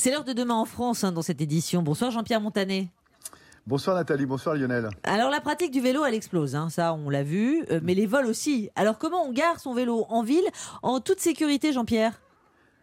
C'est l'heure de demain en France hein, dans cette édition. Bonsoir Jean-Pierre Montanet. Bonsoir Nathalie, bonsoir Lionel. Alors la pratique du vélo, elle explose, hein, ça on l'a vu, euh, mais les vols aussi. Alors comment on gare son vélo en ville en toute sécurité Jean-Pierre?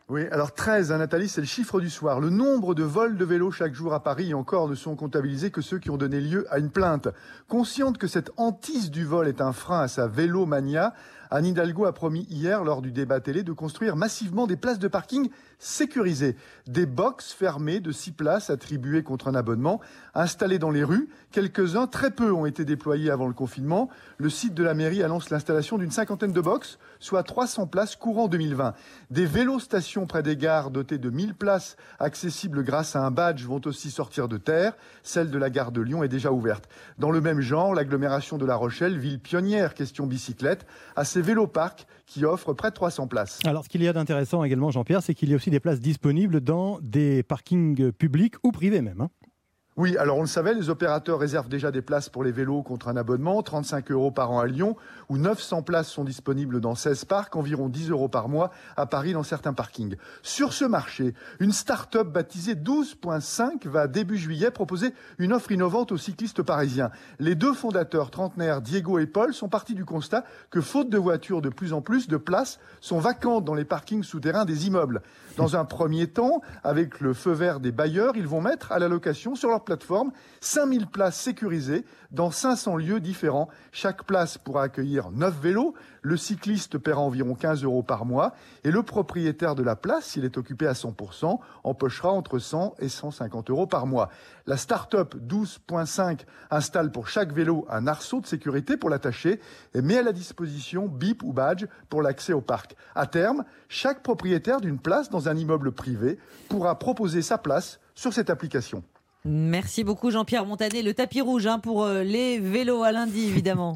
Oui, alors 13, hein, Nathalie, c'est le chiffre du soir. Le nombre de vols de vélos chaque jour à Paris, encore, ne sont comptabilisés que ceux qui ont donné lieu à une plainte. Consciente que cette hantise du vol est un frein à sa vélomania, Anne Hidalgo a promis hier, lors du débat télé, de construire massivement des places de parking sécurisées. Des box fermées de 6 places attribuées contre un abonnement, installées dans les rues. Quelques-uns, très peu, ont été déployés avant le confinement. Le site de la mairie annonce l'installation d'une cinquantaine de box, soit 300 places courant 2020. Des près des gares dotées de 1000 places accessibles grâce à un badge vont aussi sortir de terre. Celle de la gare de Lyon est déjà ouverte. Dans le même genre, l'agglomération de La Rochelle, ville pionnière question bicyclette, a ses véloparcs qui offrent près de 300 places. Alors ce qu'il y a d'intéressant également, Jean-Pierre, c'est qu'il y a aussi des places disponibles dans des parkings publics ou privés même. Hein. Oui, alors on le savait, les opérateurs réservent déjà des places pour les vélos contre un abonnement, 35 euros par an à Lyon, où 900 places sont disponibles dans 16 parcs, environ 10 euros par mois à Paris dans certains parkings. Sur ce marché, une start-up baptisée 12.5 va début juillet proposer une offre innovante aux cyclistes parisiens. Les deux fondateurs trentenaires, Diego et Paul, sont partis du constat que faute de voitures, de plus en plus de places sont vacantes dans les parkings souterrains des immeubles. Dans un premier temps, avec le feu vert des bailleurs, ils vont mettre à la location sur leur plateforme 5000 places sécurisées dans 500 lieux différents. Chaque place pourra accueillir 9 vélos. Le cycliste paiera environ 15 euros par mois et le propriétaire de la place, s'il est occupé à 100%, empochera entre 100 et 150 euros par mois. La start-up 12.5 installe pour chaque vélo un arceau de sécurité pour l'attacher et met à la disposition bip ou badge pour l'accès au parc. À terme, chaque propriétaire d'une place dans un immeuble privé pourra proposer sa place sur cette application. Merci beaucoup Jean-Pierre Montanet. Le tapis rouge hein, pour euh, les vélos à lundi, évidemment.